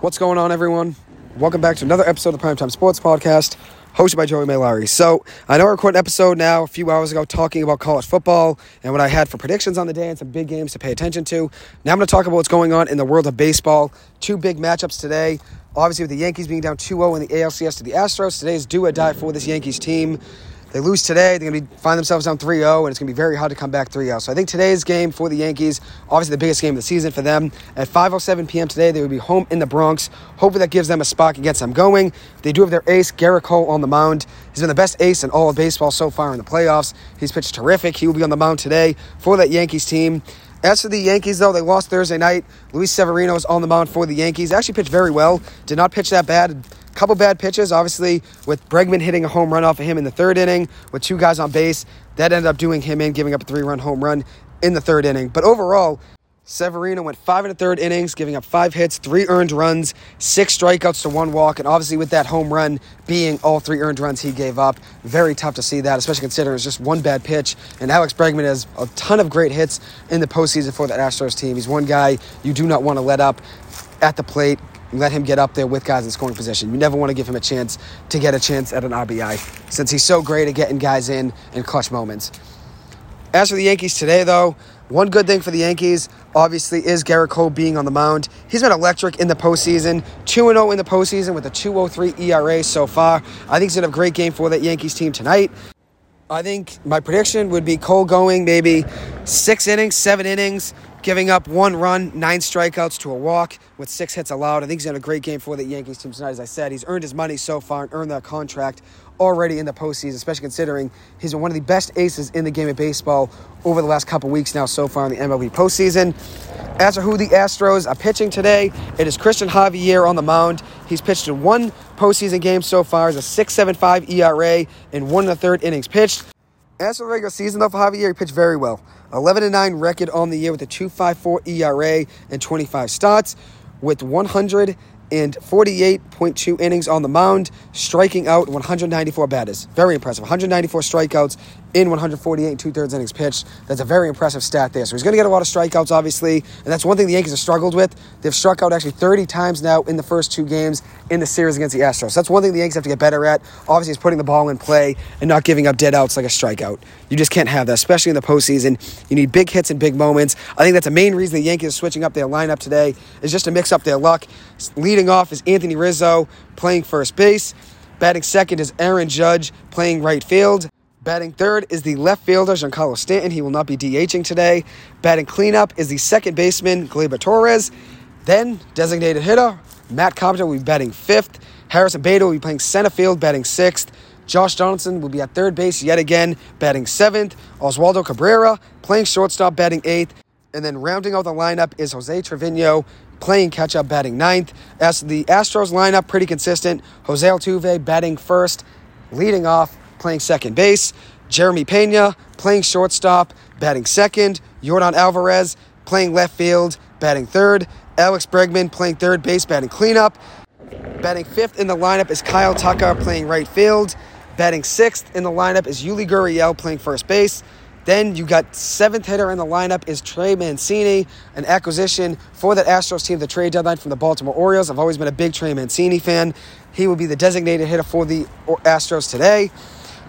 What's going on, everyone? Welcome back to another episode of the Primetime Sports Podcast, hosted by Joey Maylari. So, I know I recorded an episode now a few hours ago talking about college football and what I had for predictions on the day and some big games to pay attention to. Now I'm going to talk about what's going on in the world of baseball. Two big matchups today. Obviously, with the Yankees being down 2 0 in the ALCS to the Astros, today is do or die for this Yankees team. They lose today, they're going to be find themselves down 3 0, and it's going to be very hard to come back 3 0. So I think today's game for the Yankees, obviously the biggest game of the season for them, at 5.07 p.m. today, they will be home in the Bronx. Hopefully that gives them a spark and gets them going. They do have their ace, Gerrit Cole, on the mound. He's been the best ace in all of baseball so far in the playoffs. He's pitched terrific. He will be on the mound today for that Yankees team. As for the Yankees, though, they lost Thursday night. Luis Severino is on the mound for the Yankees. Actually pitched very well. Did not pitch that bad couple bad pitches, obviously, with Bregman hitting a home run off of him in the third inning with two guys on base. That ended up doing him in, giving up a three run home run in the third inning. But overall, Severino went five and a third innings, giving up five hits, three earned runs, six strikeouts to one walk, and obviously with that home run being all three earned runs he gave up, very tough to see that, especially considering it was just one bad pitch. And Alex Bregman has a ton of great hits in the postseason for that Astros team. He's one guy you do not want to let up at the plate, let him get up there with guys in scoring position. You never want to give him a chance to get a chance at an RBI since he's so great at getting guys in in clutch moments. As for the Yankees today, though, one good thing for the Yankees, obviously, is Gerrit Cole being on the mound. He's been electric in the postseason, 2 0 in the postseason with a 2.03 ERA so far. I think he's going to have a great game for that Yankees team tonight. I think my prediction would be Cole going maybe six innings, seven innings, giving up one run, nine strikeouts to a walk with six hits allowed. I think he's had a great game for the Yankees team tonight. As I said, he's earned his money so far and earned that contract already in the postseason, especially considering he's been one of the best aces in the game of baseball over the last couple weeks now so far in the MLB postseason. As for who the Astros are pitching today, it is Christian Javier on the mound. He's pitched in one postseason game so far as a 6.75 ERA in one and a third innings pitched. As for the regular season, though, for Javier, he pitched very well. 11 9 record on the year with a 2.54 ERA and 25 starts, with 148.2 innings on the mound, striking out 194 batters. Very impressive. 194 strikeouts in 148 and two thirds innings pitched. That's a very impressive stat there. So he's going to get a lot of strikeouts, obviously, and that's one thing the Yankees have struggled with. They've struck out actually 30 times now in the first two games in the series against the Astros. So that's one thing the Yankees have to get better at. Obviously, is putting the ball in play and not giving up dead outs like a strikeout. You just can't have that, especially in the postseason. You need big hits and big moments. I think that's the main reason the Yankees are switching up their lineup today is just to mix up their luck. Leading off is Anthony Rizzo playing first base. Batting second is Aaron Judge playing right field. Batting third is the left fielder, Giancarlo Stanton. He will not be DHing today. Batting cleanup is the second baseman, Gleyber Torres. Then, designated hitter, Matt Carpenter will be batting fifth. Harrison Bader will be playing center field, batting sixth. Josh Donaldson will be at third base yet again, batting seventh. Oswaldo Cabrera playing shortstop, batting eighth. And then rounding out the lineup is Jose Trevino playing catch up, batting ninth. As the Astros lineup, pretty consistent. Jose Altuve batting first, leading off playing second base. Jeremy Pena playing shortstop, batting second. Yordan Alvarez playing left field, batting third. Alex Bregman playing third base, batting cleanup. Batting fifth in the lineup is Kyle Tucker playing right field. Batting sixth in the lineup is Yuli Gurriel playing first base. Then you got seventh hitter in the lineup is Trey Mancini, an acquisition for that Astros team, the trade deadline from the Baltimore Orioles. I've always been a big Trey Mancini fan. He will be the designated hitter for the Astros today.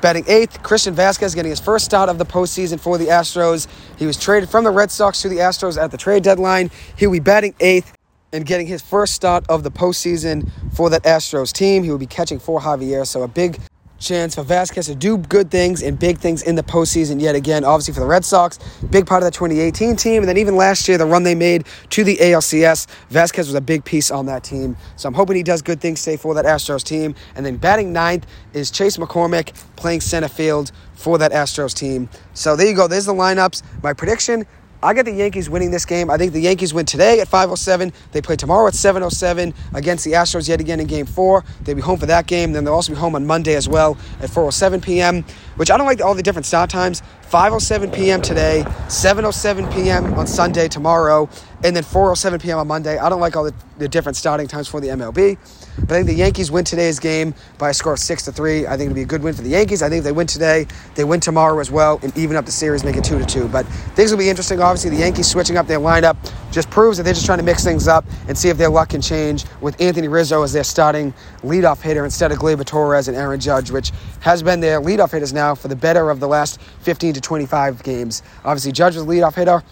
Batting eighth, Christian Vázquez getting his first start of the postseason for the Astros. He was traded from the Red Sox to the Astros at the trade deadline. He will be batting eighth and getting his first start of the postseason for that Astros team. He will be catching for Javier, so a big chance for Vázquez to do good things and big things in the postseason yet again. Obviously, for the Red Sox, big part of the 2018 team. And then even last year, the run they made to the ALCS, Vázquez was a big piece on that team. So I'm hoping he does good things today for that Astros team. And then batting ninth is Chas McCormick playing center field for that Astros team. So there you go. There's the lineups. My prediction I get the Yankees winning this game. I think the Yankees win today at 5:07. They play tomorrow at 7:07 against the Astros yet again in Game Four. They'll be home for that game. Then they'll also be home on Monday as well at 4:07 p.m. Which I don't like all the different start times. 5:07 p.m. today, 7:07 p.m. on Sunday tomorrow, and then 4:07 p.m. on Monday. I don't like all the, the different starting times for the MLB, but I think the Yankees win today's game by a score of six to three. I think it'll be a good win for the Yankees. I think if they win today, they win tomorrow as well, and even up the series, make it two to two. But things will be interesting. Obviously, the Yankees switching up their lineup just proves that they're just trying to mix things up and see if their luck can change with Anthony Rizzo as their starting leadoff hitter instead of Gleyber Torres and Aaron Judge, which has been their leadoff hitters now for the better of the last 15 to 25 games. Obviously, Judge was leadoff hitter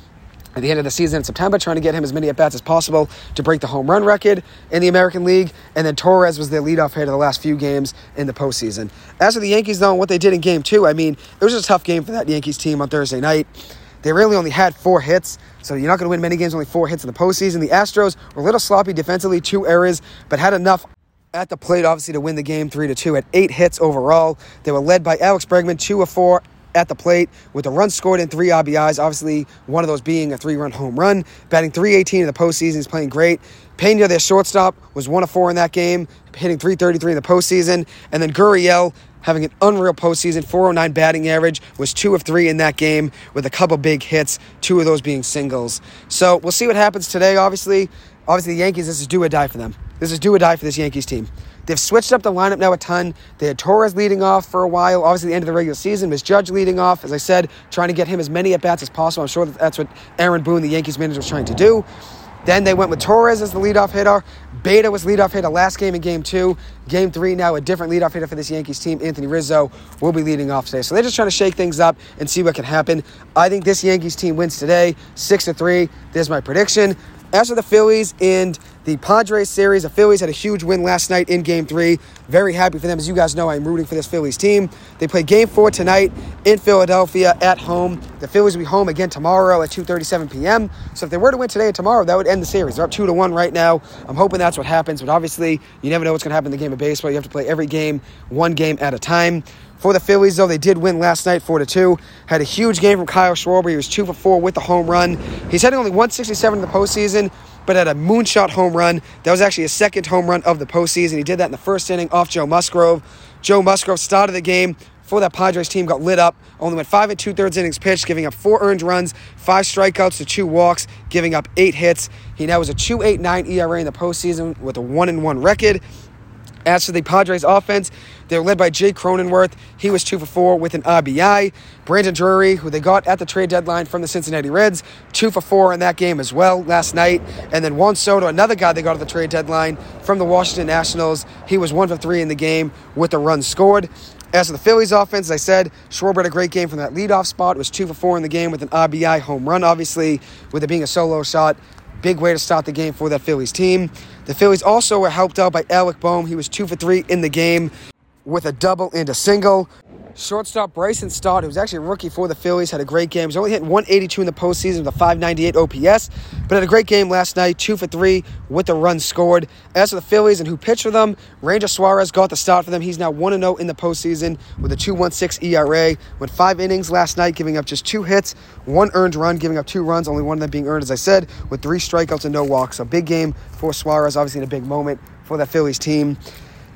at the end of the season in September, trying to get him as many at bats as possible to break the home run record in the American League. And then Torres was their leadoff hitter the last few games in the postseason. As for the Yankees, though, and what they did in game two, I mean, it was a tough game for that Yankees team on Thursday night. They really only had four hits, so you're not going to win many games, only four hits in the postseason. The Astros were a little sloppy defensively, two errors, but had enough at the plate, obviously, to win the game three to two at eight hits overall. They were led by Alex Bregman, two of four at the plate with a run scored and three RBIs. Obviously, one of those being a three-run home run. Batting 318 in the postseason, he's playing great. Pena, their shortstop, was one of four in that game, hitting 333 in the postseason. And then Gurriel having an unreal postseason, 409 batting average, was two of three in that game with a couple big hits, two of those being singles. So we'll see what happens today, obviously. Obviously, the Yankees, this is do or die for them. This is do or die for this Yankees team. They've switched up the lineup now a ton. They had Torres leading off for a while. Obviously, the end of the regular season was Judge leading off. As I said, trying to get him as many at bats as possible. I'm sure that that's what Aaron Boone, the Yankees manager, was trying to do. Then they went with Torres as the leadoff hitter. Bader was leadoff hitter last game in game two. Game three, now a different leadoff hitter for this Yankees team. Anthony Rizzo will be leading off today. So they're just trying to shake things up and see what can happen. I think this Yankees team wins today, six to three. There's my prediction. As for the Phillies and the Padres series, the Phillies had a huge win last night in Game 3. Very happy for them. As you guys know, I'm rooting for this Phillies team. They play Game 4 tonight in Philadelphia at home. The Phillies will be home again tomorrow at 2.37 p.m. So if they were to win today and tomorrow, that would end the series. They're up 2 to 1 right now. I'm hoping that's what happens, but obviously you never know what's going to happen in the game of baseball. You have to play every game one game at a time. For the Phillies, though, they did win last night, four to two. Had a huge game from Kyle Schwarber. He was two for four with the home run. He's hitting only 167 in the postseason, but had a moonshot home run. That was actually his second home run of the postseason. He did that in the first inning off Joe Musgrove. Joe Musgrove started the game for that Padres team, got lit up. Only went five and two thirds innings pitched, giving up four earned runs, five strikeouts to two walks, giving up eight hits. He now has a 2.89 ERA in the postseason with a one and one record. As for the Padres offense, they're led by Jay Cronenworth. He was two for four with an RBI. Brandon Drury, who they got at the trade deadline from the Cincinnati Reds, two for four in that game as well last night. And then Juan Soto, another guy they got at the trade deadline from the Washington Nationals. He was one for three in the game with a run scored. As for the Phillies offense, as I said, Schwarber had a great game from that leadoff spot. It was two for four in the game with an RBI home run, obviously, with it being a solo shot. Big way to start the game for that Phillies team. The Phillies also were helped out by Alec Bohm. He was two for three in the game with a double and a single. Shortstop Bryson Stott, who was actually a rookie for the Phillies, had a great game. He's only hitting 182 in the postseason with a 598 OPS, but had a great game last night, two for three with the run scored. As for the Phillies and who pitched for them, Ranger Suarez got the start for them. He's now 1 0 in the postseason with a 2.16 ERA. Went five innings last night, giving up just two hits, one earned run, giving up two runs, only one of them being earned, as I said, with three strikeouts and no walks. A big game for Suarez, obviously in a big moment for that Phillies team.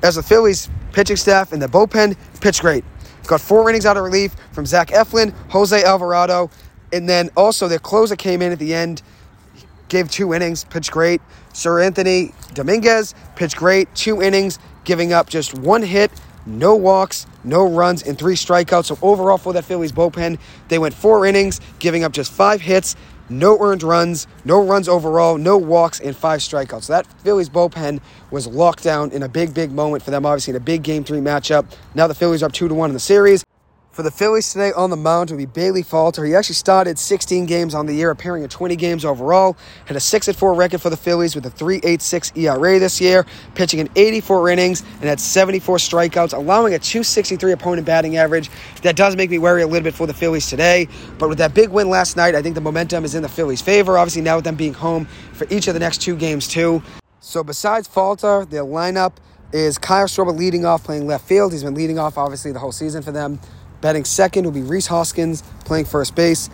As the Phillies pitching staff and the bullpen pitched great. Got four innings out of relief from Zach Eflin, Jose Alvarado, and then also their closer came in at the end, gave two innings, pitched great. Seranthony Dominguez pitched great, two innings, giving up just one hit, no walks, no runs, and three strikeouts. So overall for that Phillies bullpen, they went four innings, giving up just five hits, no earned runs, no runs overall, no walks, and five strikeouts. So that Phillies bullpen was locked down in a big, big moment for them, obviously in a big game three matchup. Now the Phillies are up two to one in the series. For the Phillies today on the mound will be Bailey Falter. He actually started 16 games on the year, appearing in 20 games overall. Had a 6 4 record for the Phillies with a 3.86 ERA this year, pitching in 84 innings and had 74 strikeouts, allowing a 263 opponent batting average. That does make me worry a little bit for the Phillies today. But with that big win last night, I think the momentum is in the Phillies' favor. Obviously, now with them being home for each of the next two games, too. So besides Falter, their lineup is Kyle Schwarber leading off, playing left field. He's been leading off, obviously, the whole season for them. Batting second will be Rhys Hoskins playing first base.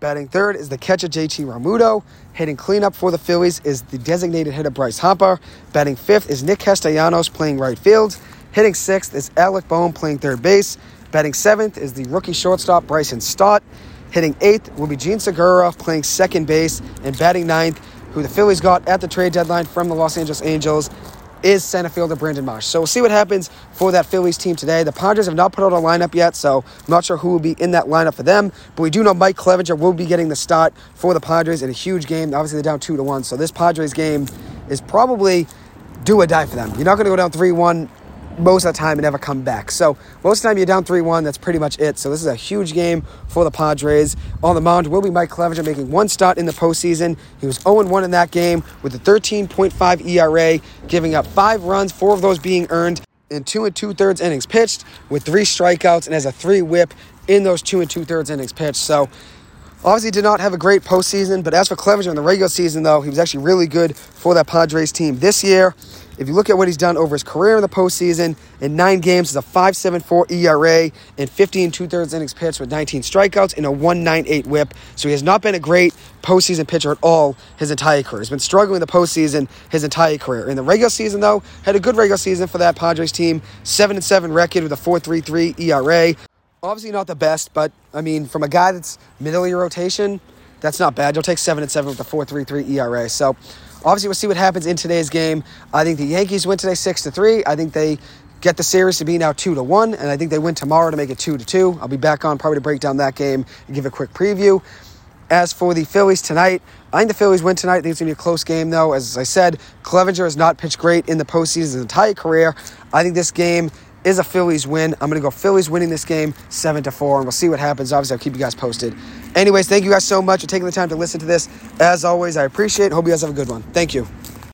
Batting third is the catcher JT Realmuto. Hitting cleanup for the Phillies is the designated hitter Bryce Harper. Batting fifth is Nick Castellanos playing right field. Hitting sixth is Alec Bohm playing third base. Batting seventh is the rookie shortstop Bryson Stott. Hitting eighth will be Jean Segura playing second base. And batting ninth who the Phillies got at the trade deadline from the Los Angeles Angels, is center fielder Brandon Marsh. So we'll see what happens for that Phillies team today. The Padres have not put out a lineup yet, so I'm not sure who will be in that lineup for them. But we do know Mike Clevinger will be getting the start for the Padres in a huge game. Obviously, they're down two to one, so this Padres game is probably do or die for them. You're not going to go down 3 1 most of the time and never come back. So most of the time you're down 3-1, that's pretty much it. So this is a huge game for the Padres. On the mound will be Mike Clevinger making one start in the postseason. He was 0-1 in that game with a 13.5 ERA, giving up five runs, four of those being earned in two and two thirds innings pitched with three strikeouts and has a three whip in those two and two thirds innings pitched. So Obviously, did not have a great postseason, but as for Clevinger in the regular season, though, he was actually really good for that Padres team this year. If you look at what he's done over his career in the postseason, in nine games, is a 5.74 ERA and 15 two thirds innings pitched with 19 strikeouts and a 1.98 WHIP. So he has not been a great postseason pitcher at all his entire career. He's been struggling in the postseason his entire career. In the regular season, though, had a good regular season for that Padres team. Seven and seven record with a 4.33 ERA. Obviously not the best, but I mean, from a guy that's middle of your rotation, that's not bad. You'll take seven and seven with a 4.33 ERA. So Obviously, we'll see what happens in today's game. I think the Yankees win today six to three. I think they get the series to be now two to one, and I think they win tomorrow to make it two to two. I'll be back on probably to break down that game and give a quick preview. As for the Phillies tonight, I think the Phillies win tonight. I think it's going to be a close game, though. As I said, Clevinger has not pitched great in the postseason his entire career. I think this game is a Phillies win. I'm going to go Phillies winning this game 7 to 4, and we'll see what happens. Obviously, I'll keep you guys posted. Anyways, thank you guys so much for taking the time to listen to this. As always, I appreciate it. Hope you guys have a good one. Thank you.